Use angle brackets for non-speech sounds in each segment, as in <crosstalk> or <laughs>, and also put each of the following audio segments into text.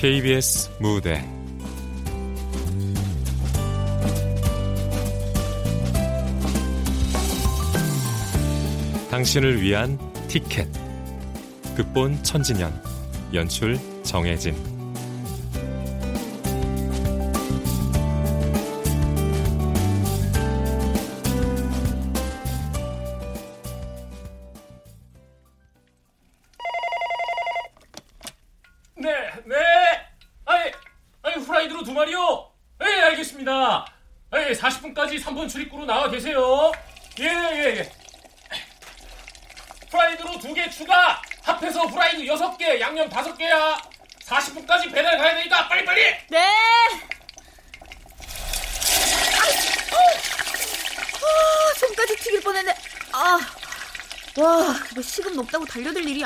KBS 무대. 당신을 위한 티켓. 극본 천진현 연출 정혜진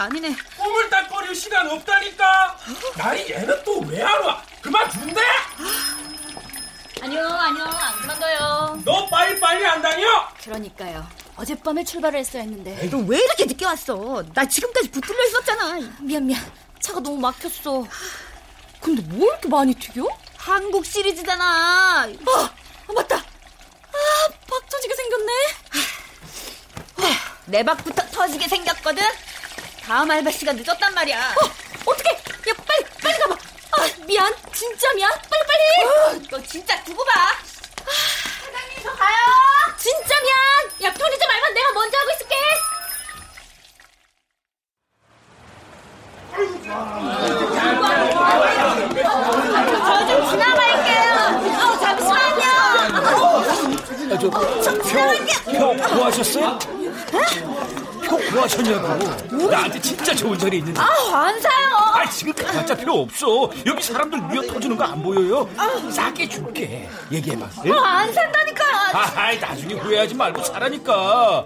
아니네. 꼬물딱거릴 시간 없다니까. 나이 얘는 또 왜 안 와? 그만 둔대? 안녕, 안녕, 안 그만둬요. 너 빨리 빨리 안 다녀? 그러니까요. 어젯밤에 출발을 했어야 했는데. 너 왜 이렇게 늦게 왔어? 나 지금까지 붙들려 있었잖아. 미안, 미안. 차가 너무 막혔어. 근데 뭐 이렇게 많이 튀겨? 한국 시리즈잖아. 아, 아 맞다. 아, 박 터지게 생겼네. 내 박부터 터지게 생겼거든. 다음 알바 시간 늦었단 말이야. 어, 어떻게? 야, 빨리, 빨리 가봐. 아, 미안. 진짜 미안. 빨리 빨리. 어, 너 진짜 두고 봐. 아, 사장님, 저 가요. 진짜 미안. 야, 편의점 알바 내가 먼저 하고 있을게. 저좀 지나갈게요. 어, 잠시만요. 아, 저, 저 지나갈게요. 형, 뭐 하셨어요? 뭐 하셨냐고. 나한테 진짜 좋은 자리 있는데. 아, 안 사요. 아, 지금 가봤자 필요 없어. 여기 사람들 미어 터지는 거 안 보여요? 싸게 줄게. 얘기해봐. 예? 아, 안 산다니까. 아, 나중에 후회하지 말고 사라니까.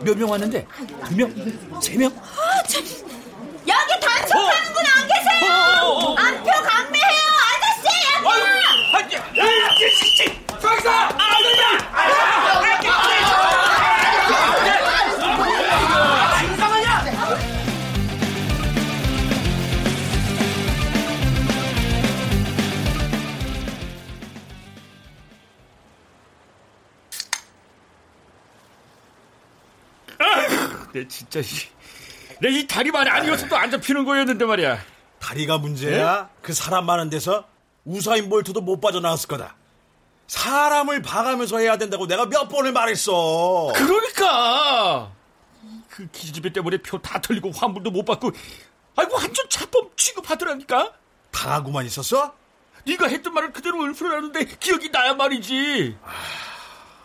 몇 명 왔는데? 두 명? 세 명? 아, 참. 여기 단속하는 분 안 계세요? 어, 어, 어. 안표 강 진짜 내 이 다리만 아니었어도 안 잡히는 거였는데 말이야. 다리가 문제야? 네? 그 사람 많은 데서 우사인 볼트도 못 빠져나왔을 거다. 사람을 봐가면서 해야 된다고 내가 몇 번을 말했어. 그러니까 그 기집애 때문에 표 다 털리고 환불도 못 받고 아이고 완전 차범 취급하더라니까. 당하고만 있었어? 네가 했던 말을 그대로 읊으라는데 기억이 나야 말이지. 아,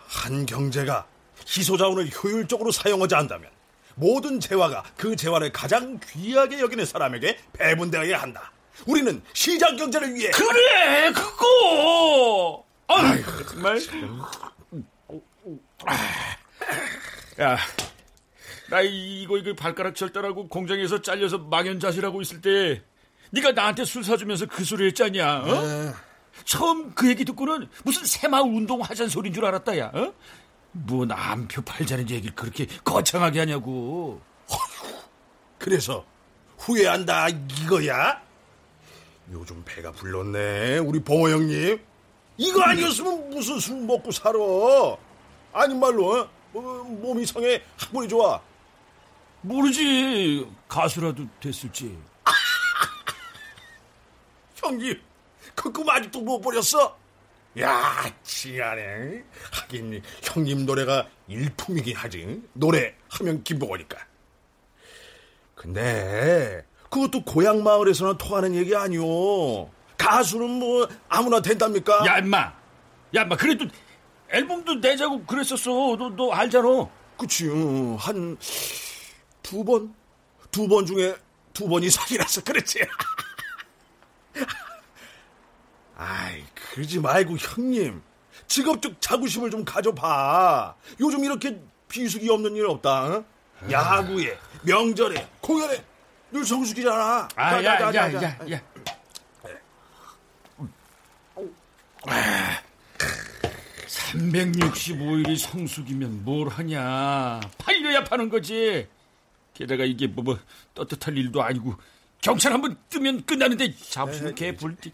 한 경제가 희소자원을 효율적으로 사용하지 않다면 모든 재화가 그 재화를 가장 귀하게 여기는 사람에게 배분되어야 한다. 우리는 시장 경제를 위해 그래 그거. 아이고 정말. 야, 나 이거 이거 발가락 절단하고 공장에서 잘려서 망연자실하고 있을 때 네가 나한테 술 사주면서 그 소리 했잖냐. 어? 네. 처음 그 얘기 듣고는 무슨 새마을 운동 하잔 소리인 줄 알았다, 야. 어? 뭐 남표 팔자는 얘기를 그렇게 거창하게 하냐고. 어휴, 그래서 후회한다 이거야? 요즘 배가 불렀네 우리 봉호 형님. 이거 아니었으면 무슨 술 먹고 살아? 아니 말로 어? 뭐, 몸이 성에 학벌이 좋아. 모르지 가수라도 됐을지. <laughs> 형님 그 꿈 아직도 못 버렸어? 야, 지하네. 하긴 형님 노래가 일품이긴 하지. 노래 하면 김보거니까. 근데 그것도 고향 마을에서는 통하는 얘기 아니오. 가수는 뭐 아무나 된답니까? 야, 임마. 야, 임마. 그래도 앨범도 내자고 그랬었어. 너, 너 알잖아. 그치. 한 두 번? 두 번 중에 두 번이 사기라서 그렇지. <laughs> 아이, 그러지 말고 형님. 직업적 자부심을 좀 가져봐. 요즘 이렇게 비수기 없는 일 없다. 어? 야구에, 명절에, 공연에 늘 성숙이잖아. 아, 자, 야, 자, 야, 자, 야, 야, 야. 아, 365일이 성숙이면 뭘 하냐. 팔려야 파는 거지. 게다가 이게 뭐, 뭐 떳떳할 일도 아니고 경찰 한번 뜨면 끝나는데 잡수는 개불띠.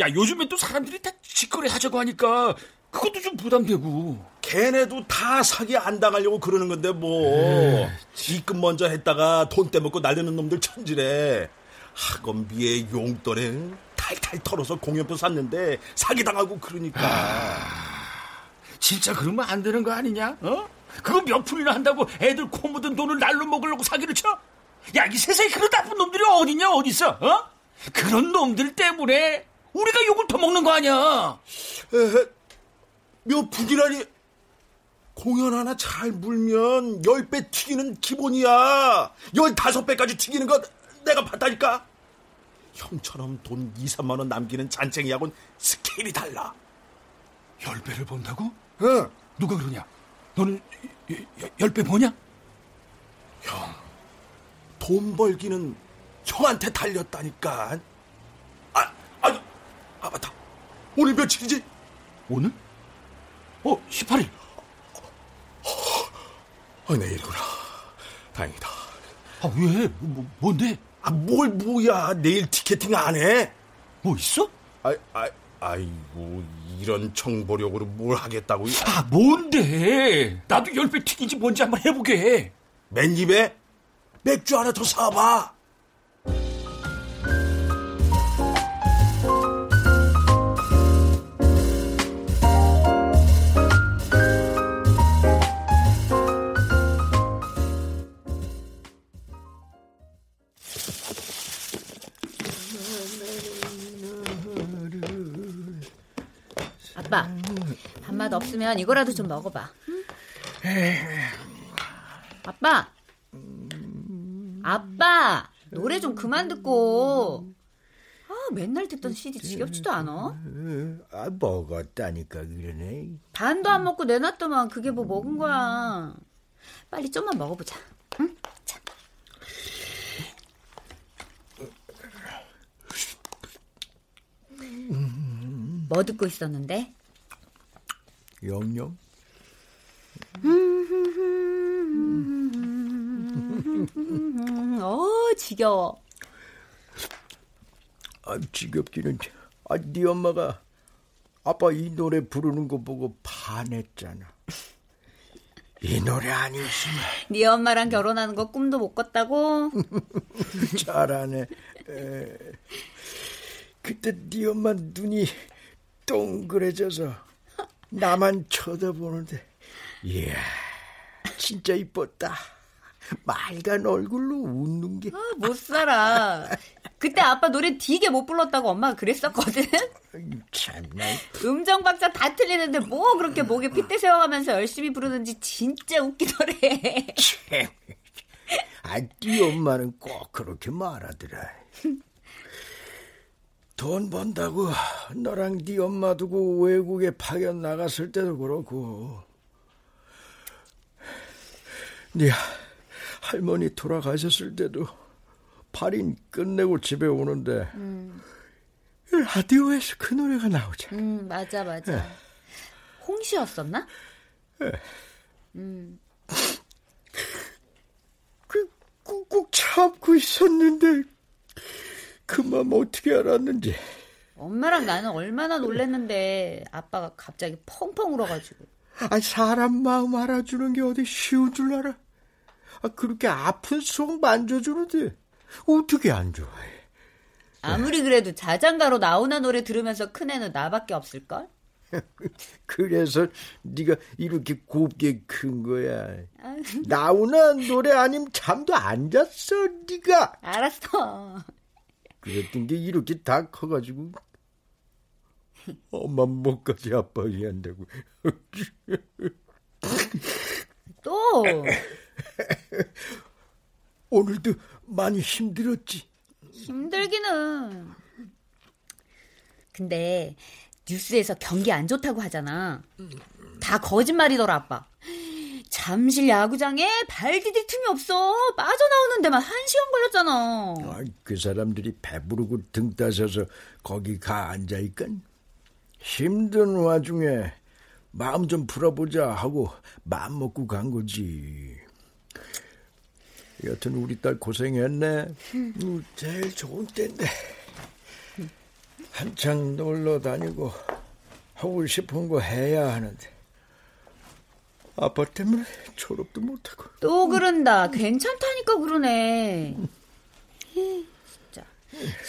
야 요즘엔 또 사람들이 다 시거래 하자고 하니까 그것도 좀 부담되고. 걔네도 다 사기 안 당하려고 그러는 건데 뭐. 입금 먼저 했다가 돈 떼먹고 날리는 놈들 천지래. 학원비에 용돈에 탈탈 털어서 공연표 샀는데 사기 당하고 그러니까. 아, 진짜 그러면 안 되는 거 아니냐? 어? 그거 몇 푼이나 한다고 애들 코 묻은 돈을 날로 먹으려고 사기를 쳐? 야, 이 세상에 그런 나쁜 놈들이 어딨냐, 어딨어? 어? 그런 놈들 때문에 우리가 욕을 터먹는 거 아니야? 에헤, 몇 푼이라니. 공연 하나 잘 물면 열배 튀기는 기본이야. 열다섯 배까지 튀기는 거 내가 봤다니까. 형처럼 돈 2, 3만 원 남기는 잔챙이하고는 스케일이 달라. 열 배를 번다고? 응. 누가 그러냐? 너는 열배 버냐? 형, 돈 벌기는 형한테 달렸다니까. 아, 아, 아 맞다. 오늘 며칠이지? 오늘? 어, 18일. 어, 내일이구나. 다행이다. 아, 왜? 뭐, 뭔데? 아, 뭘 뭐야. 내일 티켓팅 안 해? 뭐 있어? 아, 아, 아이고, 이런 청보력으로 뭘 하겠다고. 아, 뭔데? 나도 열배 튀긴지 뭔지 한번 해보게. 맨입에 맥주 하나 더 사봐. 맛 없으면 이거라도 좀 먹어봐. 응? 아빠, 아빠, 노래 좀 그만 듣고. 아, 맨날 듣던 CD 지겹지도 않아? 아, 먹었다니까 그러네. 반도 안 먹고 내놨더만 그게 뭐 먹은 거야. 빨리 좀만 먹어보자. 응? 자. 뭐 듣고 있었는데? 영영? 어, 지겨워. 아, 지겹기는. 아, 네 엄마가 아빠 이 노래 부르는 거 보고 반했잖아. 이 노래 아니었으면. 네 엄마랑 결혼하는 거 꿈도 못 꿨다고? <laughs> 잘하네. 에, 그때 네 엄마 눈이 동그래져서 나만 쳐다보는데, 이야, 진짜 이뻤다. 맑은 얼굴로 웃는 게. 아, 못 살아. 그때 아빠 노래 되게 못 불렀다고 엄마가 그랬었거든? 참나. 음정 박자 다 틀리는데 뭐 그렇게 목에 핏대 세워가면서 열심히 부르는지 진짜 웃기더래. 아, 네 엄마는 꼭 그렇게 말하더라. 돈 번다고 너랑 네 엄마 두고 외국에 파견 나갔을 때도 그렇고 네 할머니 돌아가셨을 때도 발인 끝내고 집에 오는데 음. 라디오에서 그 노래가 나오잖아. 음, 맞아, 맞아. 에. 홍시였었나? 에. 음. 그 꾹꾹 참고 있었는데 그 맘 어떻게 알았는지. 엄마랑 나는 얼마나 놀랬는데 아빠가 갑자기 펑펑 울어가지고. 아 사람 마음 알아주는 게 어디 쉬운 줄 알아? 아, 그렇게 아픈 속 만져주는데 어떻게 안 좋아해? 아무리 그래도 자장가로 나오나 노래 들으면서 큰 애는 나밖에 없을걸? <laughs> 그래서 네가 이렇게 곱게 큰 거야. 나오나 노래 아니면 잠도 안 잤어, 네가. 알았어. 그랬던 게 이렇게 다 커가지고 엄마 목까지 아파게 한다고. <laughs> 또 오늘도 많이 힘들었지? 힘들기는. 근데 뉴스에서 경기 안 좋다고 하잖아. 다 거짓말이더라, 아빠. 잠실 야구장에 발 디딜 틈이 없어. 빠져나오는 데만 한 시간 걸렸잖아. 아, 그 사람들이 배부르고 등 따셔서 거기 가 앉아있건 힘든 와중에 마음 좀 풀어보자 하고 마음 먹고 간 거지. 여튼 우리 딸 고생했네. 음, 제일 좋은 때인데 한창 놀러 다니고 하고 싶은 거 해야 하는데 아빠 때문에 졸업도 못하고 또 그런다. 괜찮다니까 그러네. 진짜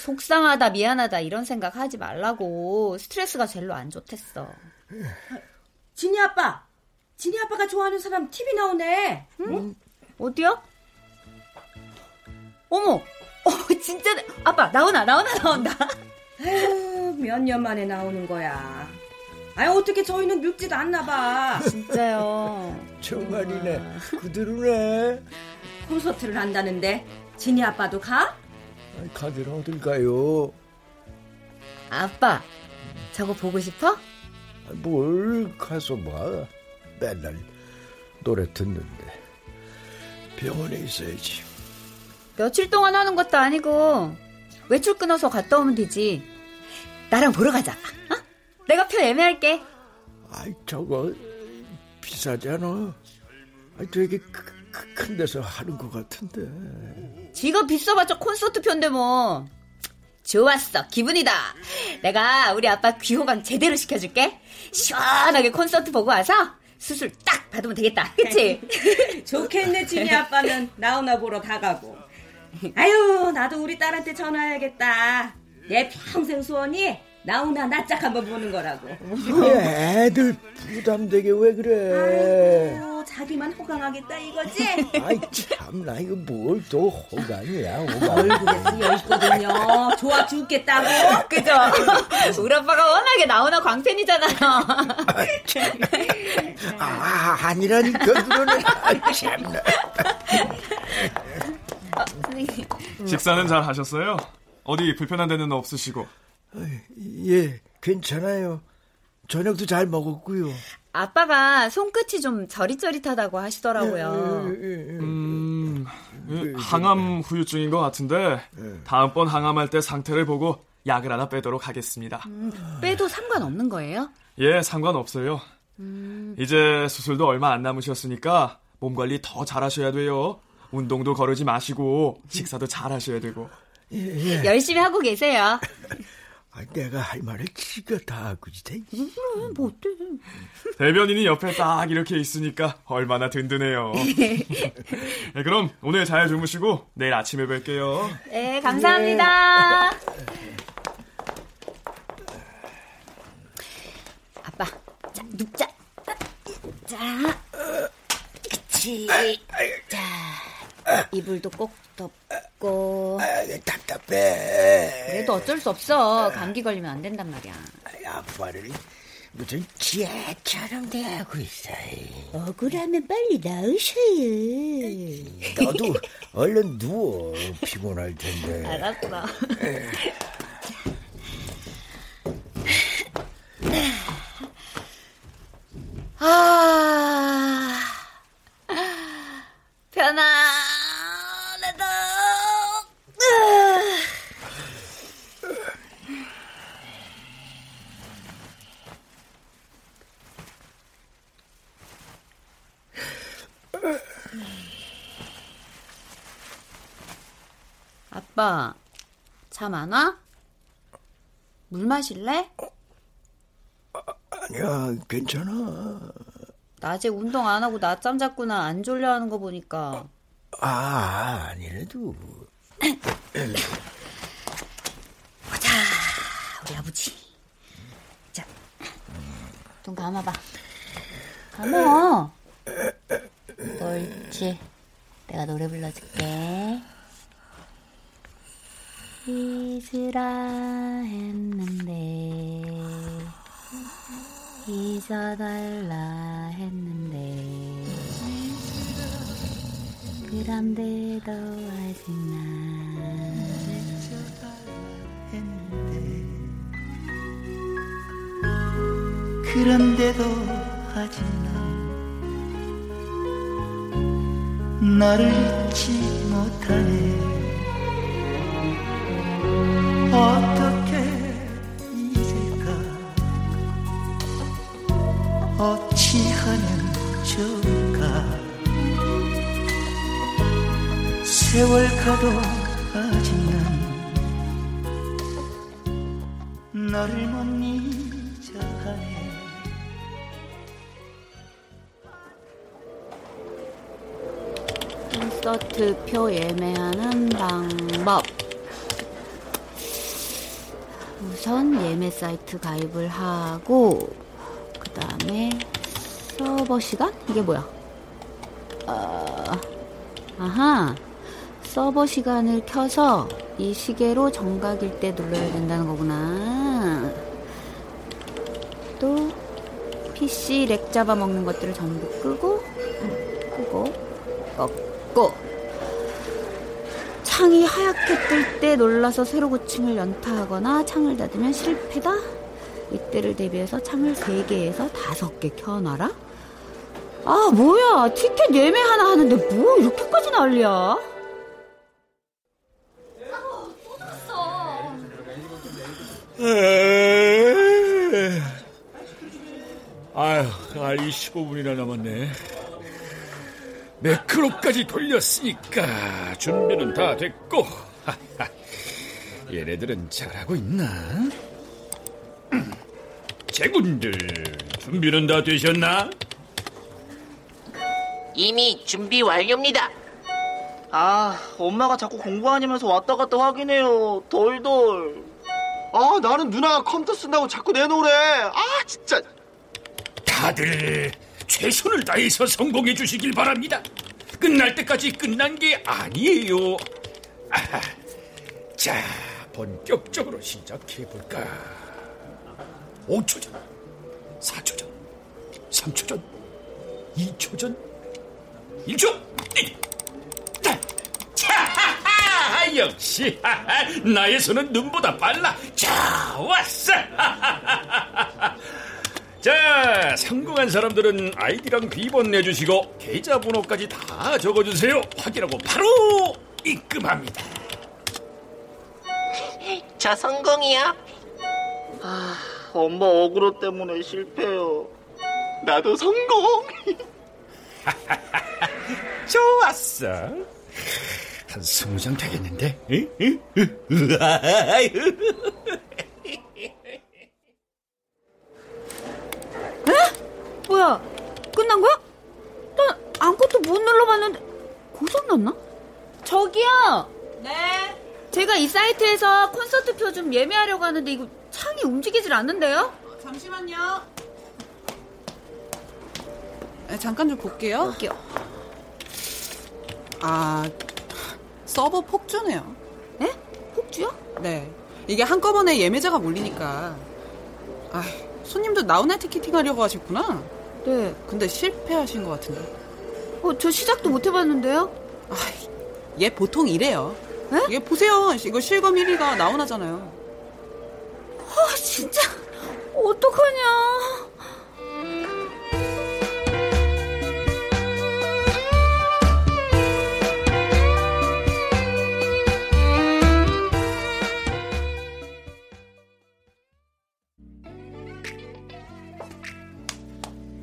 속상하다 미안하다 이런 생각 하지 말라고 스트레스가 제일로 안 좋댔어. 진이 아빠, 진이 아빠가 좋아하는 사람 TV 나오네. 응? 어디요? 어머, 어 진짜 아빠 나오나 나오나 나온다. 몇년 만에 나오는 거야. 아유 어떻게 저희는 늙지도 않나 봐. 진짜요. 정말이네. 그대로네. 콘서트를 한다는데 진이 아빠도 가? 가들 어딜 가요? 아빠, 저거 보고 싶어? 뭘 가서 봐. 맨날 노래 듣는데 병원에 있어야지. 며칠 동안 하는 것도 아니고 외출 끊어서 갔다 오면 되지. 나랑 보러 가자. 어? 내가 표 예매할게. 아이 저거 비싸잖아. 아이 되게 큰 데서 하는 것 같은데. 지가 비싸봤자 콘서트 편데 뭐. 좋았어. 기분이다. 내가 우리 아빠 귀호강 제대로 시켜줄게. 시원하게 콘서트 보고 와서 수술 딱 받으면 되겠다. 그치? <laughs> 좋겠네, 진이 아빠는 나오나 보러 다 가고. 아유, 나도 우리 딸한테 전화해야겠다. 내 평생 소원이 나오나 낯짝 한번 보는 거라고. 애들 부담되게 왜 그래? 아이고, 자기만 호강하겠다 이거지? 아이 참나 이거 뭘 또 호강이야 호강. 얼굴에 쓰여 있거든요. 좋아 죽겠다고. <laughs> 그죠? 우리 아빠가 워낙에 나오나 광팬이잖아요. 아 아니라니까 그러네. 아, 참나. 어. 식사는 잘 하셨어요? 어디 불편한 데는 없으시고? 예, 괜찮아요. 저녁도 잘 먹었고요. 아빠가 손끝이 좀 저릿저릿하다고 하시더라고요. 음, 항암 후유증인 것 같은데 다음번 항암할 때 상태를 보고 약을 하나 빼도록 하겠습니다. 음, 빼도 상관없는 거예요? 예, 상관없어요. 음. 이제 수술도 얼마 안 남으셨으니까 몸 관리 더 잘하셔야 돼요. 운동도 거르지 마시고 식사도 잘 하셔야 되고. 예, 예. 열심히 하고 계세요. <laughs> 아, 내가 할 말을 지가 다 하고 있대. 그래, 뭐 어때? 대변인이 옆에 딱 이렇게 있으니까 얼마나 든든해요. <laughs> 네, 그럼 오늘 잘 주무시고 내일 아침에 뵐게요. 네, 감사합니다. 아빠, 자, 눕자. 자, 그치. 자, 이불도 꼭 덮 고. 아, 답답해. 그래도 어쩔 수 없어. 감기 걸리면 안 된단 말이야. 아빠를 무슨 지혜처럼 대하고 있어. 억울하면 빨리 나으셔요. 너도 얼른 누워. 피곤할 텐데. 알았어. 아, 편안하다. 아빠, 잠 안 와? 물 마실래? 아니야, 괜찮아. 낮에 운동 안 하고 낮잠 잤구나. 안 졸려 하는 거 보니까. 아, 아니래도. <clears throat> 보자, 우리 아버지. 자, 눈 감아봐. 감아. 옳지. 내가 노래 불러줄게. 잊으라 했는데 잊어달라 했는데 그런데도 아직 난 그런데도 아직 난 너를 잊지 못하네 어떻게 잊을까? 어찌하면 좋을까? 세월 가도 아직 난 너를 못 잊어 하네. 콘서트표 예매하는 방법. 우선 예매 사이트 가입을 하고, 그 다음에 서버 시간? 이게 뭐야? 어, 아하. 서버 시간을 켜서 이 시계로 정각일 때 눌러야 된다는 거구나. 또, PC 렉 잡아먹는 것들을 전부 끄고, 끄고, 꺾고. 창이 하얗게 뜰 때 놀라서 세로 고침을 연타하거나 창을 닫으면 실패다. 이때를 대비해서 창을 3개에서 5개 켜놔라. 아, 뭐야. 티켓 예매 하나 하는데 뭐 이렇게까지 난리야? 아휴, 알이 15분이나 남았네. 매크로까지 돌렸으니까 준비는 다 됐고. <laughs> 얘네들은 잘하고 있나? <clears throat> 제군들 준비는 다 되셨나? 이미 준비 완료입니다. 아, 엄마가 자꾸 공부하냐면서 왔다 갔다 확인해요. 돌돌. 아, 나는 누나가 컴퓨터 쓴다고 자꾸 내놓으래. 아, 진짜. 다들 최선을 다해서 성공해 주시길 바랍니다. 끝날 때까지 끝난 게 아니에요. 아하. 자, 본격적으로 시작해 볼까. 5초 전, 4초 전, 3초 전, 2초 전, 1초. 자, <laughs> 역시 <laughs> 손은 눈보다 빨라. 자, 왔어. <laughs> 자, 성공한 사람들은 아이디랑 비번 내주시고 계좌번호까지 다 적어주세요. 확인하고 바로 입금합니다. 저 성공이요. 아, 엄마 어그로 때문에 실패요. 나도 성공. <laughs> 좋았어. 한 스무 장 되겠는데? 응? 응? <laughs> 에? 뭐야? 끝난 거야? 난 아무것도 못 눌러봤는데 고장났나? 저기요. 네. 제가 이 사이트에서 콘서트 표 좀 예매하려고 하는데 이거 창이 움직이질 않는데요? 잠시만요. 네, 잠깐 좀 볼게요. 볼게요. 아, 서버 폭주네요. 에? 폭주요? 네. 이게 한꺼번에 예매자가 몰리니까. 아, 손님도 나우나 티켓팅 하려고 하셨구나. 네. 근데 실패하신 것 같은데. 어, 저 시작도 못 해봤는데요? 아, 얘 보통 이래요. 에? 얘 보세요. 이거 실검 1위가 나오나잖아요. 아, 진짜. 어떡하냐.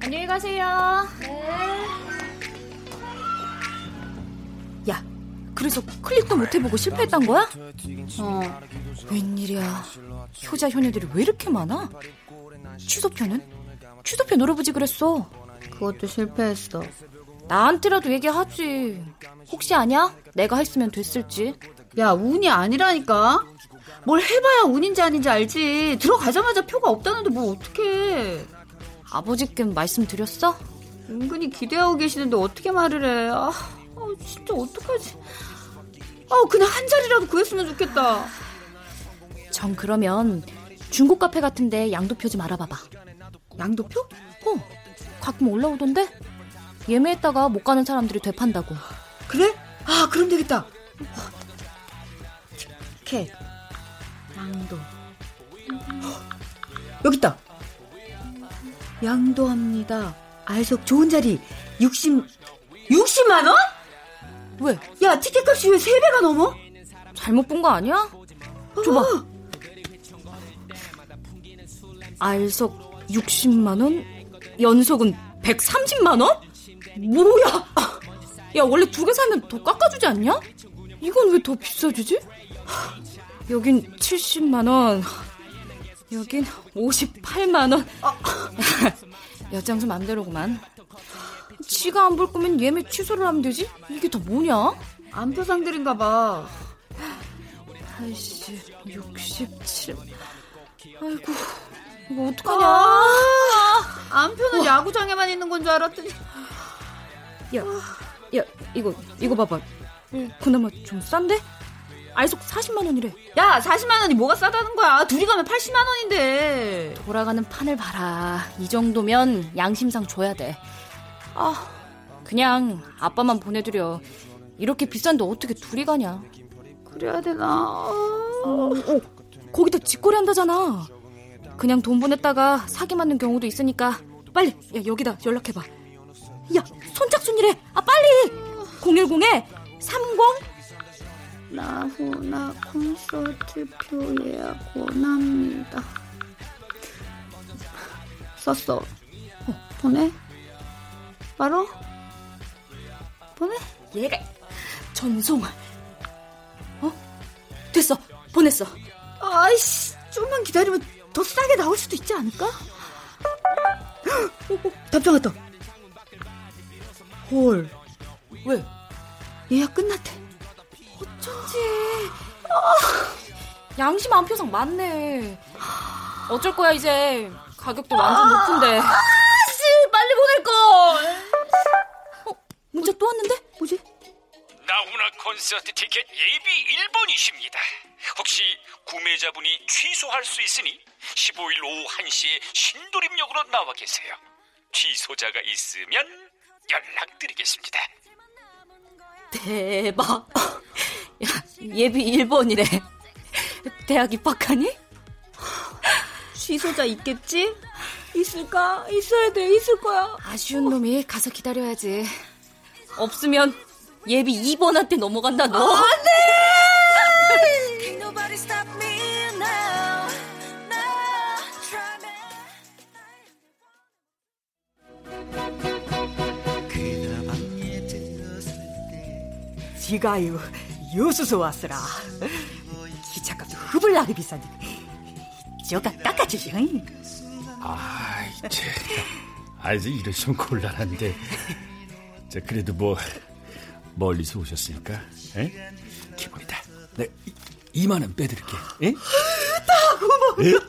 안녕히 가세요. 네. 야, 그래서 클릭도 못 해보고 실패했단 거야? 어. 웬일이야. 효자 효녀들이 왜 이렇게 많아? 취소표는? 취소표 눌러보지 그랬어. 그것도 실패했어. 나한테라도 얘기하지. 혹시 아냐? 내가 했으면 됐을지. 야, 운이 아니라니까. 뭘 해봐야 운인지 아닌지 알지. 들어가자마자 표가 없다는데 뭐 어떡해. 아버지께 말씀드렸어? 은근히 기대하고 계시는데 어떻게 말을 해. 아, 아 진짜 어떡하지. 아, 그냥 한 자리라도 구했으면 좋겠다. 전 그러면 중고 카페 같은데 양도표 좀 알아봐봐. 양도표? 어, 가끔 올라오던데? 예매했다가 못 가는 사람들이 되판다고. 그래? 아, 그럼 되겠다. 티켓, 양도. 여기 있다. 양도합니다. 알석 좋은 자리 60 60만 원? 왜? 야 티켓 값이 왜 3배가 넘어? 잘못 본 거 아니야? 줘봐. 알석 60만 원, 연속은 130만 원? 뭐야? 야 원래 두 개 사면 더 깎아주지 않냐? 이건 왜 더 비싸지지? 여긴 70만 원, 여긴 58만원. 엿장수 맘대로구만. 지가 안 볼 거면 예매 취소를 하면 되지? 이게 다 뭐냐? 안표상들인가 봐. 80, 67. 아이고, 이거 어떡하냐? 아, 안표는 야구장에만 있는 건 줄 알았더니. 야, 야, 이거, 이거 봐봐. 그나마 좀 싼데? 알속 40만 원이래. 야, 40만 원이 뭐가 싸다는 거야? 둘이 가면 80만 원인데. 돌아가는 판을 봐라. 이 정도면 양심상 줘야 돼. 아, 그냥 아빠만 보내드려. 이렇게 비싼데 어떻게 둘이 가냐? 그래야 되나? 어, 어, 거기다 직거래 한다잖아. 그냥 돈 보냈다가 사기 맞는 경우도 있으니까 빨리 야 여기다 연락해봐. 야 손짝순이래. 아 빨리 010에 30 나훈아 콘서트표 예약 원합니다. 썼어. 어, 보내? 바로? 보내? 얘가 전송. 어? 됐어. 보냈어. 아이씨, 좀만 기다리면 더 싸게 나올 수도 있지 않을까? 어, 어, 답장 왔다. 헐. 왜? 예약 끝났대. 어쩐지. 아, 양심 안 표상 맞네. 어쩔 거야 이제. 가격도 완전 높은데. 아 씨, 빨리 보낼 걸. 어, 문자 또 왔는데? 뭐지? 나훈아 콘서트 티켓 예비 1번이십니다. 혹시 구매자분이 취소할 수 있으니 15일 오후 1시에 신도림역으로 나와 계세요. 취소자가 있으면 연락드리겠습니다. 대박. 야, 예비 1번이래. 대학 입학하니? 취소자 있겠지? 있을까? 있어야 돼, 있을 거야. 아쉬운 놈이 가서 기다려야지. 없으면 예비 2번한테 넘어간다, 너. 안 돼! 지가요 여수서 왔으라. 기차값도 흐블나게 비싼데. 저가 깎아주시 아이 참 아이제 이러시면 곤란한데. 자 그래도 뭐 멀리서 오셨으니까 에? 기본이다. 네 2만 원 빼드릴게. 에? 다 고마워 <laughs>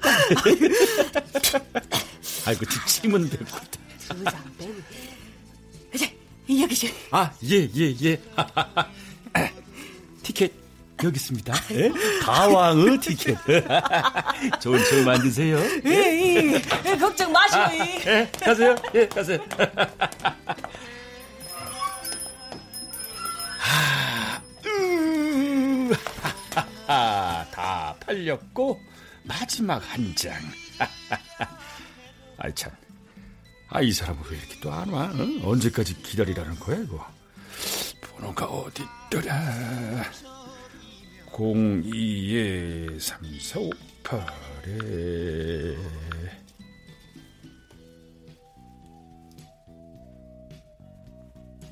아이고 지침은 됐고. 여기시 아예 예예 예, 예. <laughs> 티켓 여기 있습니다 예? 가왕의 티켓 <laughs> 좋은 처음 만드세요 예, 예. 예, 걱정 마시오 아, 예, 가세요 예 가세요 하, 음, 하하하, 다 팔렸고 마지막 한 장. <laughs> 아이 참, 아이 사람은 왜 이렇게 또 안 와? 어? 언제까지 기다리라는 거야 이거? 번호가 어디 있더라? 02에 3458에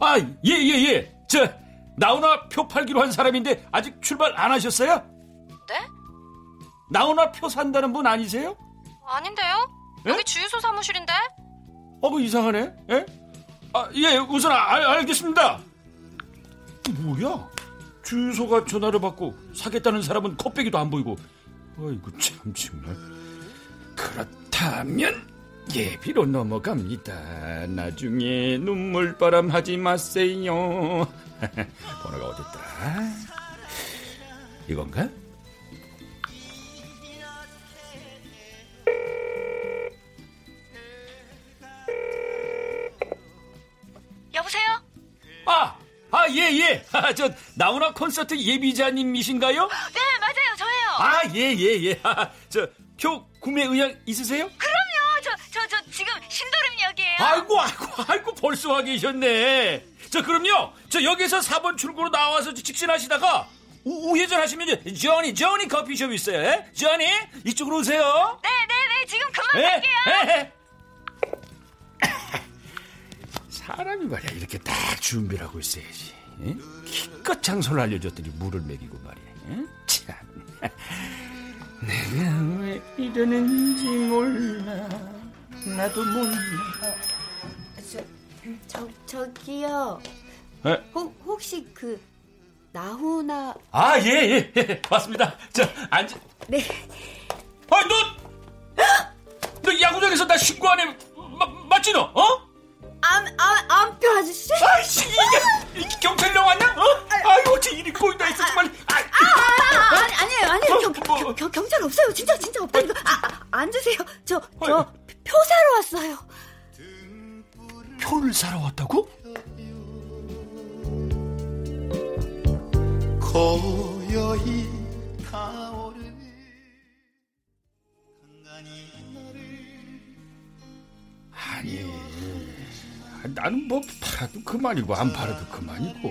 아, 예, 예, 예. 저, 나훈아 표 팔기로 한 사람인데 아직 출발 안 하셨어요? 네? 나훈아 표 산다는 분 아니세요? 아닌데요? 예? 여기 주유소 사무실인데? 어, 그 이상하네. 예? 아, 예, 우선 알, 알겠습니다. 뭐야? 주유소가 전화를 받고 사겠다는 사람은 컵배기도 안 보이고. 아이고, 참, 정말. 그렇다면 예비로 넘어갑니다. 나중에 눈물바람 하지 마세요. <laughs> 번호가 어딨더라? 이건가? 여보세요? 아, 아, 예, 예. <laughs> 아, 저, 나훈아 콘서트 예비자님이신가요? 네, 맞아요. 저예요. 아, 예, 예, 예. 아, <laughs> 저, 표 구매 의향 있으세요? 그럼요. 저, 저, 저 지금 신도림역이에요. 아이고, 아이고, 아이고, 벌써 와 계셨네. 저, 그럼요. 저, 여기서 4번 출구로 나와서 직진하시다가 우, 우회전 하시면 저니, 저니 커피숍 있어요. 예? 저니, 이쪽으로 오세요. 네, 네, 네. 지금 그만 예, 갈게요. 예, 예. 사람이 말이야, 이렇게 딱 준비를 하고 있어야지. 에? 기껏 장소를 알려줬더니 물을 먹이고 말이야. 에? 참. <laughs> 내가 왜 이러는지 몰라. 나도 몰라. 저, 저 저기요. 에? 혹 혹시 그 나훈아 아, 예, 예, 예. 맞습니다. 자, 앉아. 네. 아, 너! 너 야구장에서 나 신고 안 해. 마, 맞지, 너? 어? 이게, 이게 경찰령 왔냐? 어? 아이고, 어째 일이 꼬인다 했어, 정말. 아, 아, 아 니, 아니에요, 아니에요. 어, 경, 뭐. 경, 경, 경찰 없어요. 진짜, 진짜 없다니까. 아, 아, 앉으세요. 저, 저, 표 사러 왔어요. 표를 사러 왔다고? 고요히 타오르는 아니, 나는 뭐 팔아도 그만이고 안 팔아도 그만이고.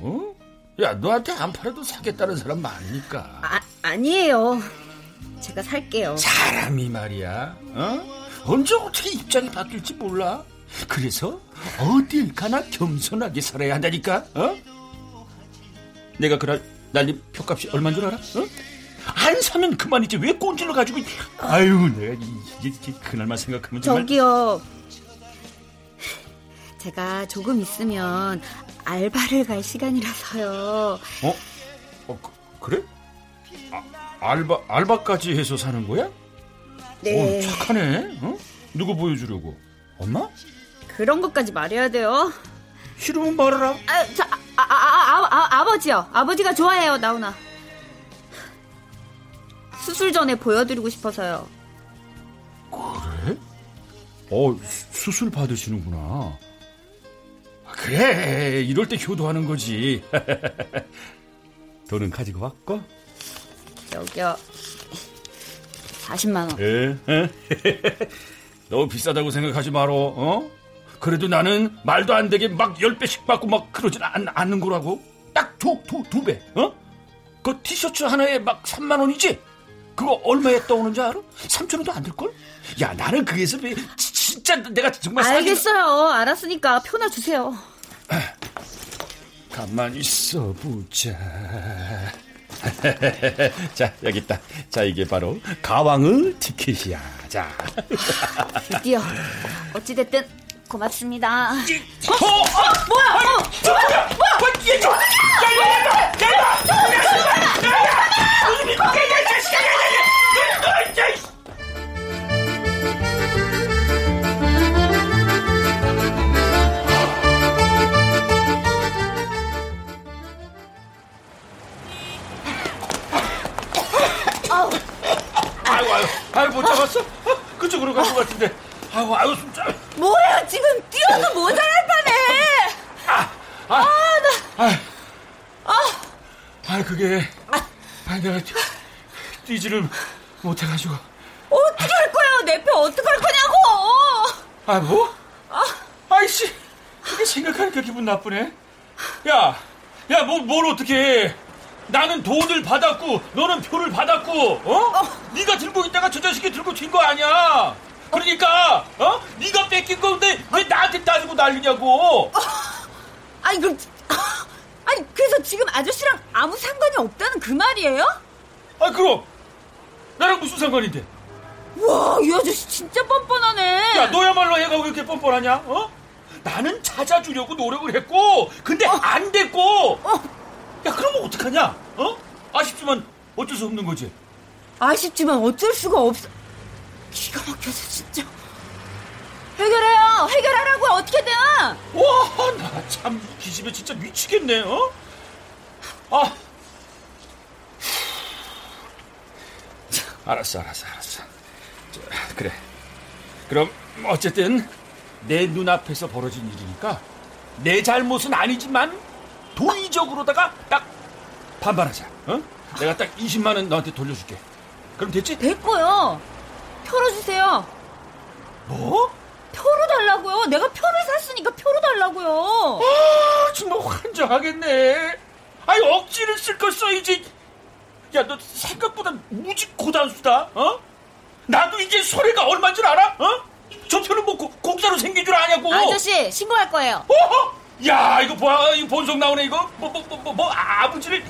어? 야, 너한테 안 팔아도 사겠다는 사람 많으니까. 아, 아니에요. 제가 살게요. 사람이 말이야, 어? 언제 어떻게 입장이 바뀔지 몰라. 그래서 어딜 가나 겸손하게 살아야 한다니까, 어? 내가 그날 날린 표값이 얼마인 줄 알아? 어? 안 사면 그만이지 왜 꼰질러 가지고 아유 내가 이게, 이게 그날만 생각하면 정말 저기요. 제가 조금 있으면 알바를 갈 시간이라서요. 어? 어 그, 래 아, 알바 알바까지 해서 사는 거야? 네. 어, 착하네. 어? 누구 보여주려고? 엄마? 그런 것까지 말해야 돼요. 싫으면 말해라. 아, 자, 아, 아, 아, 아, 아버지요. 아버지가 좋아해요, 나훈아. 수술 전에 보여드리고 싶어서요. 그래? 어 수- 수술 받으시는구나. 아, 그래 이럴 때 효도하는 거지. <laughs> 돈은 가지고 왔고? 여기요. 40만 원. 예. 예. <laughs> 너무 비싸다고 생각하지 말어. 어? 그래도 나는 말도 안 되게 막열 배씩 받고 막 그러진 않, 않는 거라고. 딱 두, 두, 두 배. 어? 그 티셔츠 하나에 막 3만 원이지? 그거 얼마에 떠오는지 알아? 3천 원도 안 될걸? 야, 나는 지- 진짜 내가 정말 알겠어요. 알았으니까 표나 주세요. 가만히 있어 보자. <laughs> 자, 여기 있다. 자, 이게 바로 가왕의 티켓이야. 자. 드디어. 어찌 됐든 고맙습니다. 어? 어, 어, 뭐야? 어, 뭐야? 뭐야? 아유, 아유, 아유, 못 잡았어? 어, 그쪽으로 간 것 같은데. 아유, 아유, 진짜. 뭐야? 지금 뛰어도 모자랄 판에. 아, 아, 나. 아, 아, 아, 그게. 아, 내가 뛰지를 못해가지고. 어떻게 할 거야? 내표 어떻게 할 거냐고. 아, 뭐? 아이씨, 그게 생각하니까 기분 나쁘네. 야, 야, 뭐, 뭘 어떻게 해. 나는 돈을 받았고, 너는 표를 받았고, 어? 네가 들고 있다가 저 자식이 들고 튄 거 아니야. 그러니까, 어? 네가 뺏긴 건데 왜 나한테 따지고 난리냐고. 아니 그 아니 그래서 지금 아저씨랑 아무 상관이 없다는 그 말이에요? 아, 그럼 나랑 무슨 상관인데? 와, 이 아저씨 진짜 뻔뻔하네. 야, 너야말로 애가 왜 이렇게 뻔뻔하냐? 어? 나는 찾아주려고 노력을 했고, 근데 안 됐고. 야, 그러면 어떡하냐? 어? 아쉽지만 어쩔 수 없는 거지. 아쉽지만 어쩔 수가 없어. 기가 막혀서 진짜. 해결해요. 해결하라고 어떻게든. 와, 나참 기집애 진짜 미치겠네. 어? 아. 알았어, 알았어, 알았어. 저, 그래. 그럼 어쨌든 내 눈앞에서 벌어진 일이니까 내 잘못은 아니지만 도의적으로다가 딱 반반하자. 어? 내가 딱 20만 원 너한테 돌려줄게. 그럼 됐지? 됐고요. 표로 주세요. 뭐? 표로 달라고요. 내가 표를 샀으니까 표로 달라고요. 아, 정말 환장하겠네. 아니, 억지를 쓸 걸 써야지. 야, 너 생각보다 무지 고단수다, 어? 나도 이제 소리가 얼마인 줄 알아? 어? 저 표는 뭐 고- 공짜로 생긴 줄 아냐고. 아저씨 신고할 거예요. 어허! 야 이거 뭐야 이거 본성 나오네 이거 뭐뭐뭐 뭐 뭐, 아버지를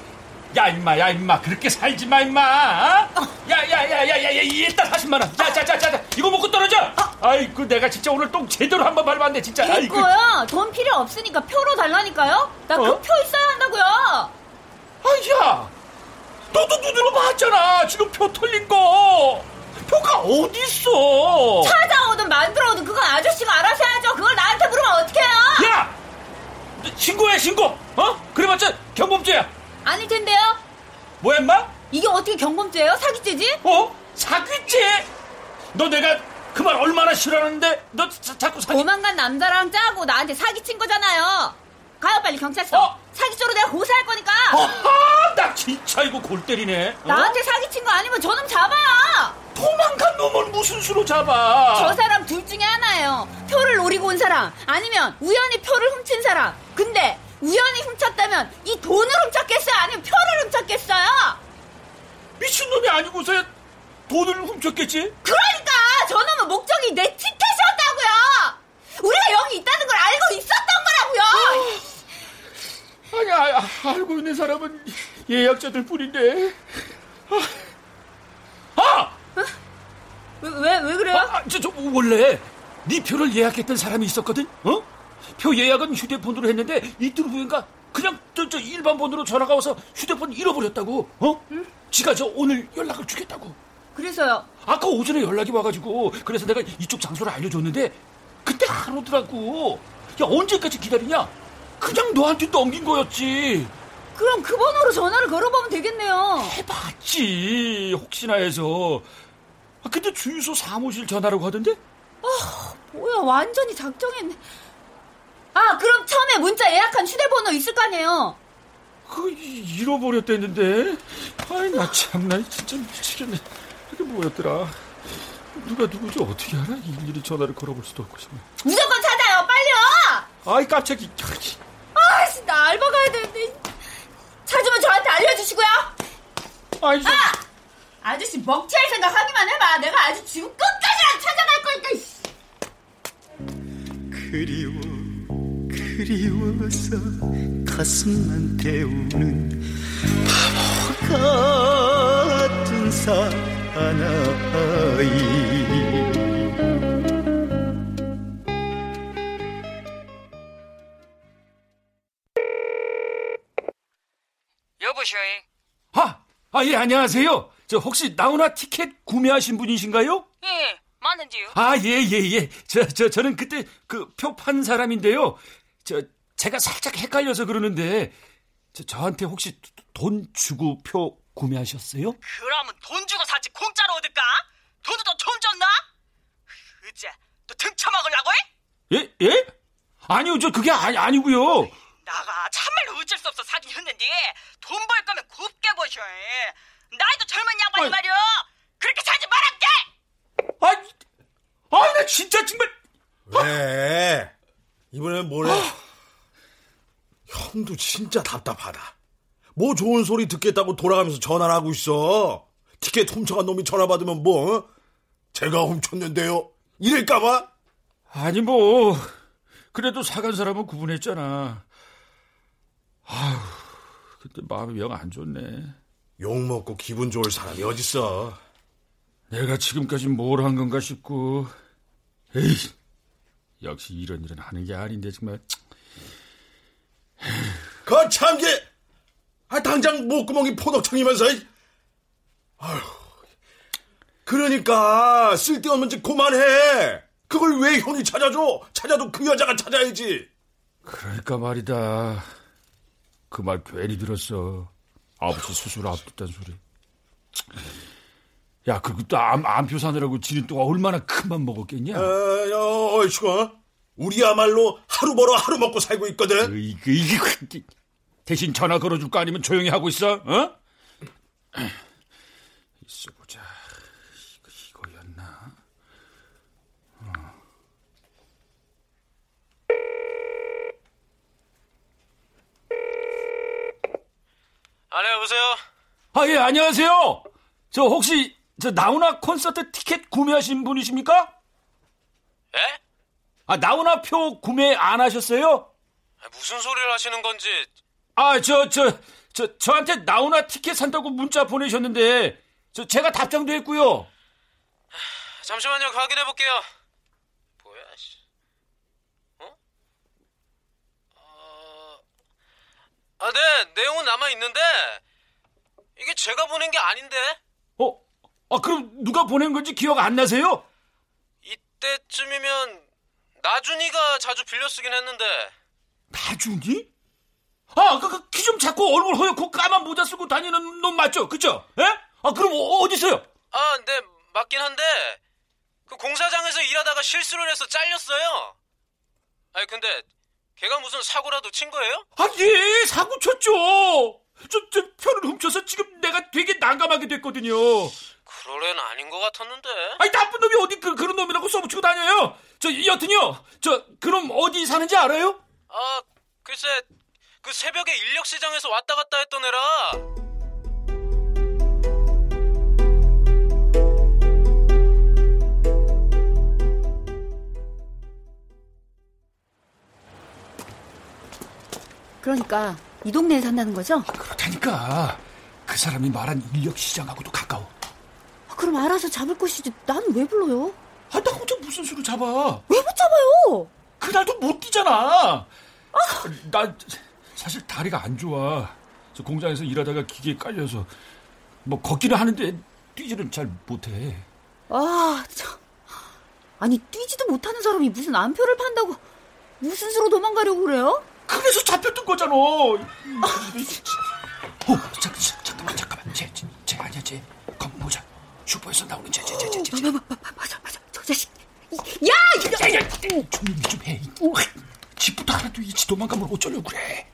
야 임마 야 임마 그렇게 살지 마 임마 야야야야야야 일단 40만 원 자자자자 이거 먹고 떨어져 아이고 내가 진짜 오늘 똥 제대로 한번 밟았네 진짜 됐고요. 돈 필요 없으니까 표로 달라니까요. 나그 어? 표 있어야 한다고요. 아야 너도 눈으로 봤잖아 지금 표 틀린 거 표가 어디 있어 찾아오든 만들어오든 그건 아저씨가 알아서 해야죠. 그걸 나한테 물으면 어떡해요? 야너 신고해 신고 어 그래봤자 경범죄야 아닐 텐데요. 뭐야 임마 이게 어떻게 경범죄예요? 사기죄지? 어 사기죄 너 내가 그 말 얼마나 싫어하는데 너 자, 자꾸 사기 도망간 남자랑 짜고 나한테 사기친 거잖아요. 가요 빨리 경찰서. 사기죄로 내가 고소할 거니까. 어허, 나 진짜 이거 골 때리네 어? 나한테 사기친 거 아니면 저놈 잡아요. 도망간 놈을 무슨 수로 잡아 저 사람 둘 중에 하나예요. 표를 노리고 온 사람 아니면 우연히 표를 훔친 사람. 근데 우연히 훔쳤다면 이 돈을 훔쳤겠어요? 아니면 표를 훔쳤겠어요? 미친놈이 아니고서야 돈을 훔쳤겠지 그러니까 저놈은 목적이 내 티켓이었다고요. 우리가 여기 있다는 걸 알고 있었던 거라고요. 아니 아, 있는 사람은 예약자들 뿐인데 아! 왜, 왜, 왜 그래요? 아, 저, 저 원래 네 표를 예약했던 사람이 있었거든. 어? 표 예약은 휴대폰으로 했는데 이틀 후인가 그냥 저, 저 일반 번호로 전화가 와서 휴대폰 잃어버렸다고. 어? 지가 저 오늘 연락을 주겠다고. 그래서요. 아까 오전에 연락이 와가지고 그래서 내가 이쪽 장소를 알려줬는데 그때 안 오더라고. 야 언제까지 기다리냐? 그냥 너한테 넘긴 거였지. 그럼 그 번호로 전화를 걸어보면 되겠네요. 해봤지. 혹시나 해서. 아, 근데 주유소 사무실 전화라고 하던데? 아, 뭐야, 완전히 작정했네. 아, 그럼 처음에 문자 예약한 휴대번호 있을 거 아니에요? 그 잃어버렸댔는데. 아이 나 참나 진짜 미치겠네. 이게 뭐였더라? 누가 누구지 어떻게 알아? 일일이 전화를 걸어볼 수도 없고 정말. 무조건 찾아요, 빨리요! 아이 깜짝이. 아씨, 나 알바 가야 되는데. 찾으면 저한테 알려주시고요. 아이, 아! 아저씨 먹튀할 생각 하기만 해봐. 내가 아주 지금 끝까지 찾아갈 거니까. 그리워 그리워서 가슴만 태우는 바보 같은 사나이 여보쇼 아, 아, 예, 안녕하세요. 저 혹시 나훈아 티켓 구매하신 분이신가요? 예 맞는지요 아, 예, 예, 예. 저, 저, 저는 그때 그 표 판 사람인데요. 저, 제가 살짝 헷갈려서 그러는데, 저, 저한테 혹시 돈 주고 표 구매하셨어요? 그러면 돈 주고 샀지 공짜로 얻을까? 돈도 돈 줬나? 어째 또 등쳐먹으려고 해? 예, 예? 아니요, 저 그게 아니, 아니고요. 나가 참말로 어쩔 수 없어 사긴 했는데 돈 벌 거면 곱게 버셔 나이도 젊은 양반이. 말이야 그렇게 살지 말았게 아, 나 진짜 정말. 왜? 이번엔 뭐래? 형도 진짜 답답하다. 뭐 좋은 소리 듣겠다고 돌아가면서 전화를 하고 있어. 티켓 훔쳐간 놈이 전화 받으면 뭐? 어? 제가 훔쳤는데요. 이럴까봐? 아니, 뭐. 그래도 사간 사람은 구분했잖아. 아휴, 그때 마음이 영 안 좋네. 욕 먹고 기분 좋을 사람이 어딨어. 내가 지금까지 뭘 한 건가 싶고. 에이, 역시 이런 일은 하는 게 아닌데, 정말. 거참게! 아, 당장 목구멍이 포덕청이면서. 아휴. 그러니까, 쓸데없는 짓 그만해! 그걸 왜 형이 찾아줘? 찾아도 그 여자가 찾아야지! 그러니까 말이다. 그 말 괜히 들었어. 아버지 수술 앞뒀단 소리. 야, 그것도 암, 암표 사느라고 지는 동안 얼마나 큰 맘 먹었겠냐? 어, 어, 어이씨고, 우리야말로 하루 벌어 하루 먹고 살고 있거든? 이게, 이게, 이게. 대신 전화 걸어줄 거 아니면 조용히 하고 있어, 어? <clears throat> 있어 보자. 이거, 이거였나? 어. 아, 네, 여보세요? 아, 예, 안녕하세요. 저 혹시, 저 나훈아 콘서트 티켓 구매하신 분이십니까? 예? 아, 나훈아 표 구매 안 하셨어요? 무슨 소리를 하시는 건지 아, 저, 저, 저, 저한테 나오나 티켓 산다고 문자 보내셨는데, 저, 제가 답장도 했고요. 잠시만요 확인해 볼게요 뭐야 씨 어? 어... 아 네 내용은 남아있는데 이게 제가 보낸 게 아닌데 어? 아, 그럼 누가 보낸 건지 기억 안 나세요? 이때쯤이면 나준이가 자주 빌려 쓰긴 했는데 나준이? 아, 그, 그, 키 좀 작고 얼굴 허옇고 까만 모자 쓰고 다니는 놈 맞죠? 그쵸? 예? 아, 그럼 어, 어디서요? 아, 네, 맞긴 한데, 그 공사장에서 일하다가 실수를 해서 잘렸어요. 아니, 근데, 걔가 무슨 사고라도 친 거예요? 아, 예, 사고 쳤죠! 저, 저, 표를 훔쳐서 지금 내가 되게 난감하게 됐거든요. 그럴 애는 아닌 것 같았는데. 아니, 나쁜 놈이 어디 그, 그런 놈이라고 써붙이고 다녀요? 저, 여튼요, 저, 그럼 어디 사는지 알아요? 아, 글쎄, 그 새벽에 인력시장에서 왔다 갔다 했던 애라. 그러니까 이 동네에 산다는 거죠? 그렇다니까. 그 사람이 말한 인력 시장하고도 가까워. 아, 그럼 알아서 잡을 것이지. 난 왜 불러요? 아, 나 혼자 무슨 수를 잡아? 왜 못 잡아요? 그날도 못 뛰잖아. 아. 나 사실 다리가 안 좋아. 저 공장에서 일하다가 기계에 깔려서 뭐 걷기는 하는데 뛰지는 잘 못해. 아, 참. 아니 뛰지도 못하는 사람이 무슨 안표를 판다고 무슨 수로 도망가려고 그래요? 그래서 잡혔던 거잖아. 어, 잠깐, 잠깐만, 잠깐만. 쟤, 쟤, 쟤 아니야, 쟤. 검은 모자. 슈퍼에서 나오는 쟤, 쟤, 쟤, 쟤. 쟤. 맞아, 맞아, 맞아. 저 자식. 야, 야, 야, 조용히 좀 해. 집부터 하나도 잃지 도망가면 어쩌려고 그래.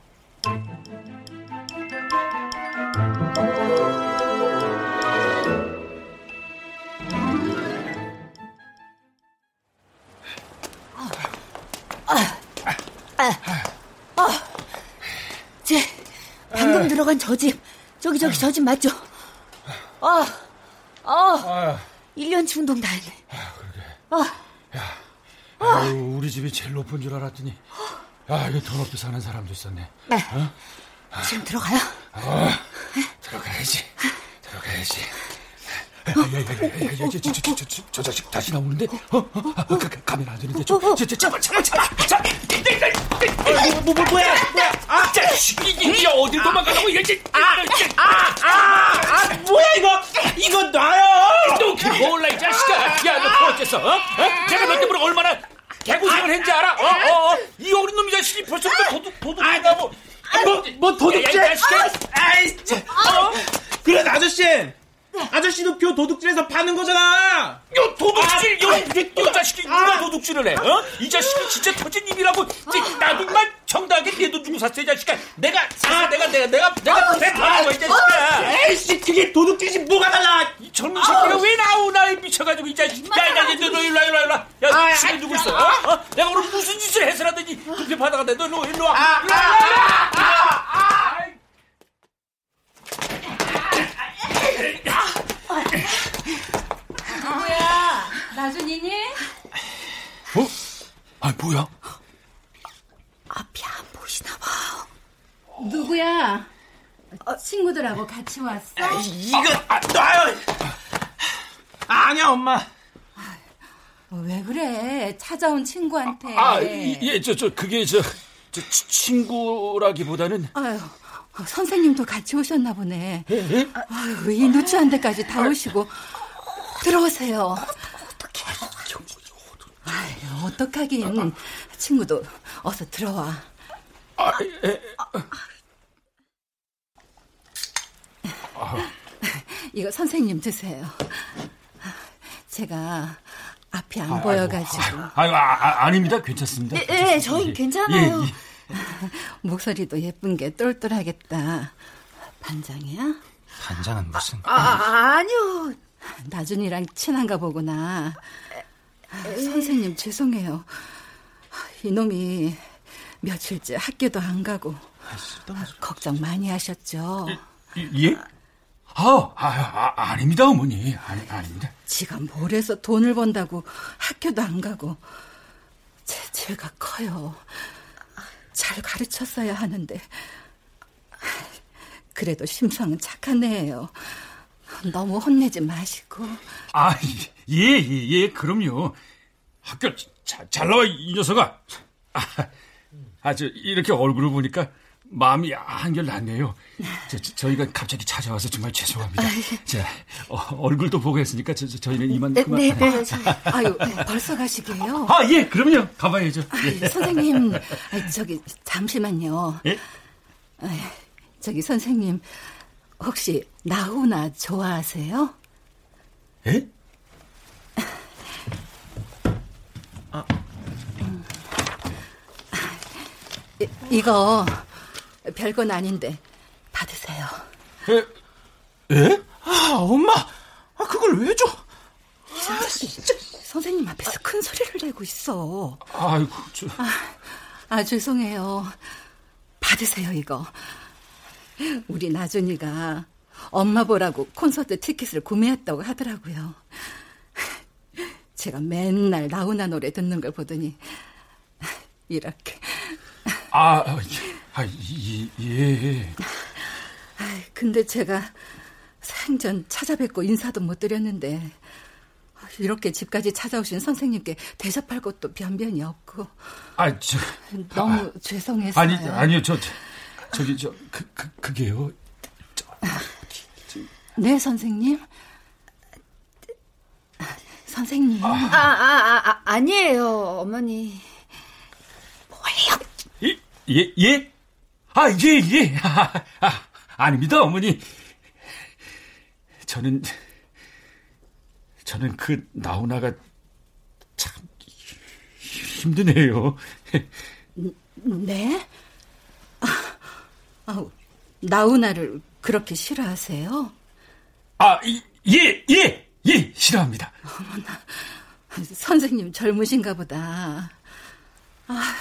쟤 방금 들어간 저 집. 저기 저기 저 집 맞죠? 아, 아, 1년치 운동 다 했네. 아, 아유, 우리 집이 제일 높은 줄 알았더니, 야, 이게 더 높이 사는 사람도 있었네. 네. 어? 지금 들어가요? 어, 들어가야지. 들어가야지. 저, 저, 저, 저, 저, 저 자식 다시 나오는데? 어, 어, 어, 가, 가면 안 되는데, 저, 저, 저, 제발, 제발, 제발, 자, 뭐, 뭐, 뭐야, 뭐야, 아, 자식, 이, 이, 어딜 도망가려고, 이게, 아, 아, 아, 아, 뭐야, 이거, 이거 놔요! 너 몰라, 이 자식아. 야, 너 그렇겠어, 어? 어? 내가 너 때문에 얼마나 개고생을 했는지 알아? 어, 어, 어? 이 어린 놈이 자식이 벌써부터 도둑, 도둑이라고. 뭐, 뭐, 도둑질? 야, 야, 이 자식아. 아이, 저, 어? 그래, 아저씨! 아저씨도 표 도둑질해서 파는 거잖아! 요 도둑질, 아, 요, 요 자식이 누가 도둑질을 해? 어? 이 자식이 진짜 터진 입이라고. 나도만 정당하게 내돈 주고 샀어, 이 자식아. 내가 사, 내가, 내가, 내가, 내가 배타는 거야, 이 자식아. 에이씨, 그게 도둑질이지 뭐가 달라! 이 젊은 새끼가 왜 나오나 미쳐가지고 이 자식. 야, 야, 야, 너, 너 일로 와, 일로 와, 일로 와. 야, 집에 누구 있어? 어? 어? 내가 오늘 무슨 짓을 해서라든지 두표 받아간다. 너 일로 와, 일로 와. 일로 와, 일로 와. 누구야? 나준이니? 어? 아, 뭐야? 앞이 안 보이시나 봐. 누구야? 친구들하고 같이 왔어? 이거, 아, 놔요! 아니야, 엄마. 왜 그래? 찾아온 친구한테. 아, 이- 예, 저, 저, 그게 저, 저 치- 친구라기보다는 아유, 어, 선생님도 같이 오셨나 보네. 예? 아유, 이 누추한 데까지 다 오시고. 들어오세요. 아유, 어떡하긴. 친구도 어서 들어와. 아, 예, 이거 선생님 드세요. 제가 앞이 안 아이고, 보여가지고. 아유, 아, 아, 아닙니다. 괜찮습니다. 네, 네, 저희 괜찮아요. 예, 예. <laughs> 목소리도 예쁜 게 똘똘하겠다. 반장이야? 반장은 무슨? 아, 아, 아니요. 나준이랑 친한가 보구나. 선생님 죄송해요. 이놈이 며칠째 학교도 안 가고 걱정 많이 하셨죠. 예? 아, 아, 아, 아닙니다, 어머니. 아니, 아닙니다. 지가 뭘 해서 돈을 번다고 학교도 안 가고 제 죄가 커요. 잘 가르쳤어야 하는데. 그래도 심성은 착한 애예요. 너무 혼내지 마시고. 아, 예, 예, 예, 그럼요. 학교 자, 잘 나와, 이 녀석아. 아, 아, 저, 이렇게 얼굴을 보니까 마음이 한결 낫네요. 저, 저희가 갑자기 찾아와서 정말 죄송합니다. 자, 어, 얼굴도 보고 했으니까 저, 저 희는 이만 네, 그만. 네, 네. 아유, 벌써 가시게요? 아, 예, 그럼요. 가봐야죠. 아, 선생님, 아, 저기 잠시만요. 예? 아, 저기 선생님, 혹시 나훈아 좋아하세요? 예? 이, 이거 별건 아닌데 받으세요. 예? 예? 아, 엄마, 아, 그걸 왜 줘? 선생님 앞에서 큰 소리를 내고 있어. 아이고, 저. 아, 아 죄송해요. 받으세요 이거. 우리 나준이가 엄마 보라고 콘서트 티켓을 구매했다고 하더라고요. 제가 맨날 나훈아 노래 듣는 걸 보더니 이렇게. 아, 아, 예, 예. 근데 제가 생전 찾아뵙고 인사도 못 드렸는데 이렇게 집까지 찾아오신 선생님께 대접할 것도 변변이 없고. 아, 저. 너무 아, 죄송했어요. 아니, 아니요, 저, 저 저기, 저, 그, 그, 그게요. 저, 네, 선생님. 선생님. 아, 아, 아, 아 아니에요, 어머니. 뭐예요? 예, 예? 아, 예, 예. <laughs> 아, 아, 아닙니다, 어머니. 저는, 저는 그 나훈아가 참 힘드네요. <laughs> 네? 아, 아, 나훈아를 그렇게 싫어하세요? 아, 예, 예, 예, 싫어합니다. 어머나, 선생님 젊으신가 보다. 아,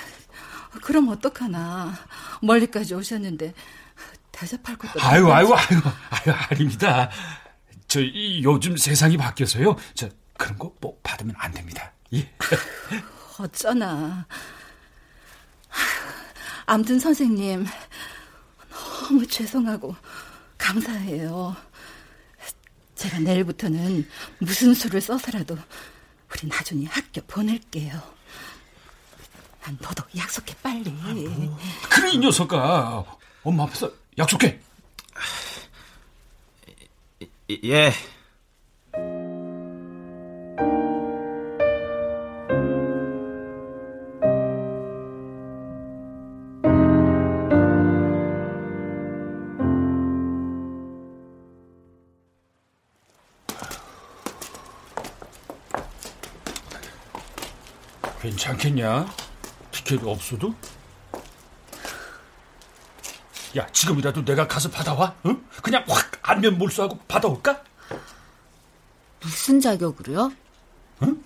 그럼 어떡하나. 멀리까지 오셨는데 대접할 것도 아유, 아유, 아유, 아유, 아닙니다. 저 요즘 세상이 바뀌어서요. 저 그런 거 뭐 받으면 안 됩니다. 예. 어쩌나. 암튼 선생님 너무 죄송하고 감사해요. 제가 내일부터는 무슨 수를 써서라도 우리 나중에 학교 보낼게요. 너도 약속해 빨리. 그래 이 녀석아. 엄마 앞에서 약속해. 예. 괜찮겠냐? 티켓 없어도? 야, 지금이라도 내가 가서 받아와? 응? 그냥 확 안면 몰수하고 받아올까? 무슨 자격으로요? 응?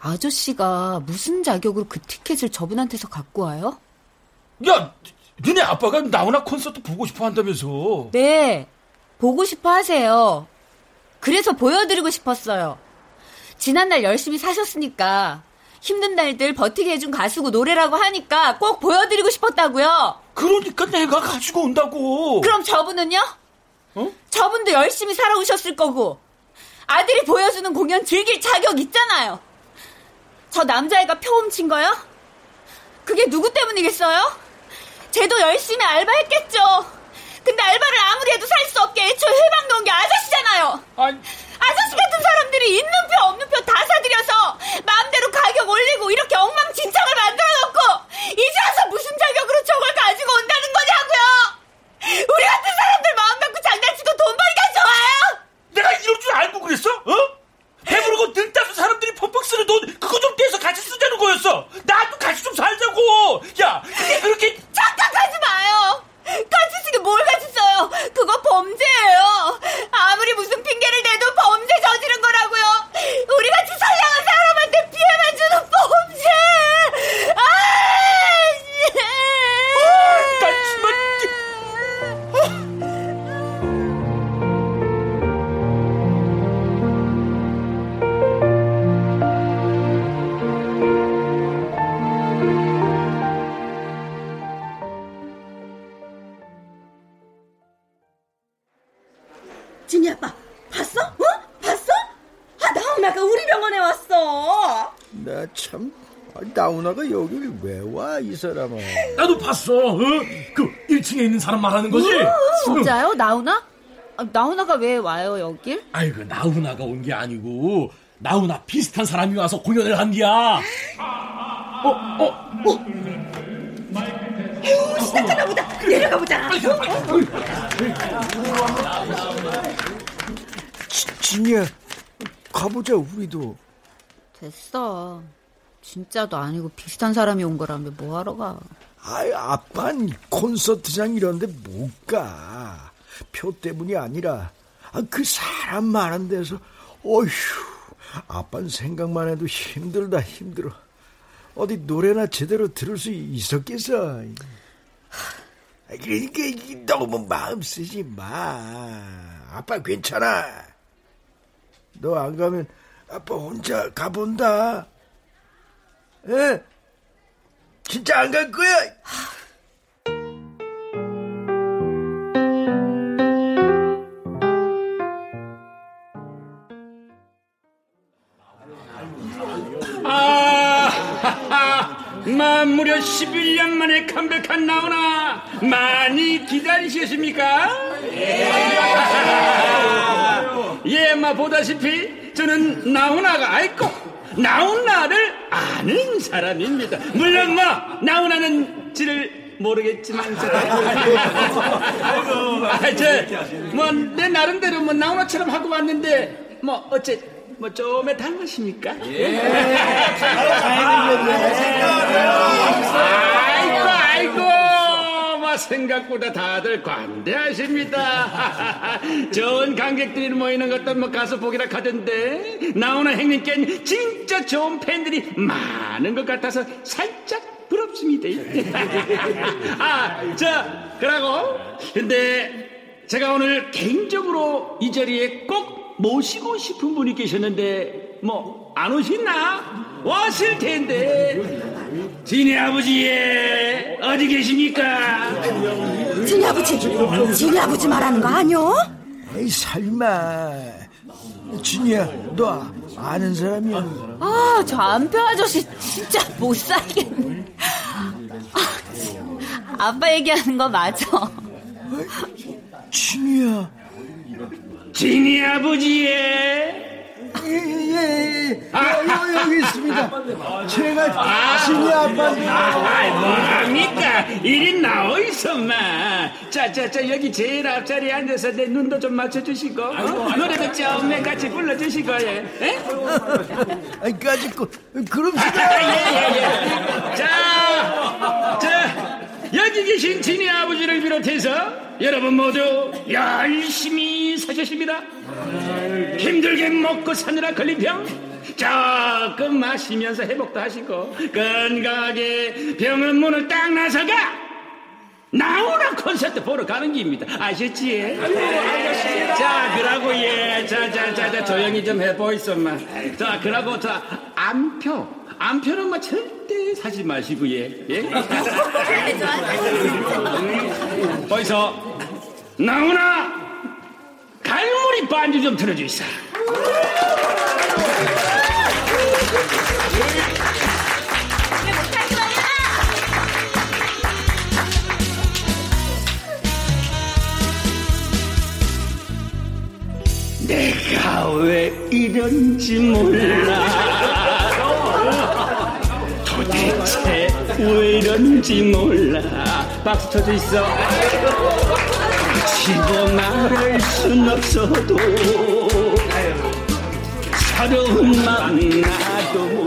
아저씨가 무슨 자격으로 그 티켓을 저분한테서 갖고 와요? 야, 너네 아빠가 나훈아 콘서트 보고 싶어 한다면서. 네, 보고 싶어 하세요. 그래서 보여드리고 싶었어요. 지난날 열심히 사셨으니까 힘든 날들 버티게 해준 가수고 노래라고 하니까 꼭 보여드리고 싶었다고요. 그러니까 내가 가지고 온다고. 그럼 저분은요? 어? 저분도 열심히 살아오셨을 거고 아들이 보여주는 공연 즐길 자격 있잖아요. 저 남자애가 표 훔친 거요? 그게 누구 때문이겠어요? 쟤도 열심히 알바했겠죠. 근데 알바를 아무리 해도 살 수 없게 애초에 해방 놓은 게 아저씨잖아요. 아니. 아저씨 같은 사람들이 있는 표 없는 표 다 사들여서 마음대로 가격 올리고 이렇게 엉망진창을 만들어 놓고 이제 와서 무슨 자격으로 저걸 가지고 온다는 거냐고요. 우리 같은 사람들 마음 갖고 장난치고 돈 벌기가 좋아요. 내가 이럴 줄 알고 그랬어? 어? 배부르고 등 따서 사람들이 퍽퍽 쓰는 돈 그거 좀 떼서 같이 쓰자는 거였어. 나도 같이 좀 살자고. 야, 그게 그렇게 착각하지 마요. 같이 쓰게 뭘 같이 써요? 그거 범죄예요. 아무리 무슨 핑계를 대도 범죄 저지른 거라고요. 우리 같이 선량한 사람한테 피해만 주는 범죄. 아! 참. 아, 나훈아가 여길 왜 와, 이 사람아? 나도 봤어. 어? 그 1층에 있는 사람 말하는 거지? 진짜요? 나훈아? 아, 나훈아가 왜 와요 여길? 아이고 나훈아가 온 게 아니고 나훈아 비슷한 사람이 와서 공연을 한 게야. 어, 어, 어. 에휴, 시작하나 보다. 내려가 보자. 진이야, 가보자, 우리도. 됐어. 진짜도 아니고 비슷한 사람이 온 거라며 뭐하러 가? 아이, 아빤 콘서트장 이런데 못 가. 표 때문이 아니라, 아, 그 사람 많은 데서, 어휴, 아빤 생각만 해도 힘들다, 힘들어. 어디 노래나 제대로 들을 수 있었겠어. 그러니까 너무 마음 쓰지 마. 아빠 괜찮아. 너 안 가면 아빠 혼자 가본다. 에? 진짜 안 갈 거야? 아, 만 무려 11년 만에 컴백한 나오나 많이 기다리셨습니까? 예, <laughs> 마 보다시피 저는 나훈아가 알고 나훈아를 아는 사람입니다. 물론 뭐 나훈아는 지를 모르겠지만 <laughs> 저뭐내 나름대로 뭐 나훈아처럼 하고 왔는데 뭐 어째 뭐 좀에 닮으십니까? 아이고 아이고 뭐 생각보다 다들 관대하십니다. <laughs> 좋은 관객들이 모이는 것도 뭐 가서 보기라 하던데 나오는 행님께는 진짜 좋은 팬들이 많은 것 같아서 살짝 부럽습니다. <laughs> 아, 저 그러고 근데 제가 오늘 개인적으로 이 자리에 꼭 모시고 싶은 분이 계셨는데 뭐 안 오셨나? 왔을 텐데 진이 아버지 예 어디 계십니까? 진이 아버지, 진이 아버지 말하는 거 아니요? 에이, 설마. 진이야, 너 아는 사람이야? 아, 저 안표 아저씨 진짜 못 살겠네. 아, 아빠 얘기하는 거 맞아. 진이야. 진이 아버지 예 예, 예, 예. 아, 여, 여기 있습니다. 제가 진이 아빠인데. 아이 뭐합니까 이리 나와 있어 마 자자자 여기 제일 앞자리에 앉아서 내 눈도 좀 맞춰주시고 어? 노래도 좀에 같이 불러주시고 예 예? 아이, 까짓거. 그럼 예예예 자, 자 여기 계신 진이 아버지를 비롯해서 여러분 모두 열심히 사셨습니다. 힘들게 먹고 사느라 걸린 병 조금 마시면서 회복도 하시고 건강하게 병원 문을 딱 나서가 나오나 콘서트 보러 가는 길입니다. 아셨지? 자 그러고 예자자 자 조용히 좀 해보이소마. 자 그러고 자 안표 안표는 뭐 절대 사지 마시고 예, 예? <laughs> 거기서? 나오나? 갈무리 반주 좀 틀어주이사 내가 왜 이런지 몰라. 도대체 왜 이런지 몰라. 박수 쳐줘 있어? 집어 말할 순 없어도 서러운 마음 나도 몰라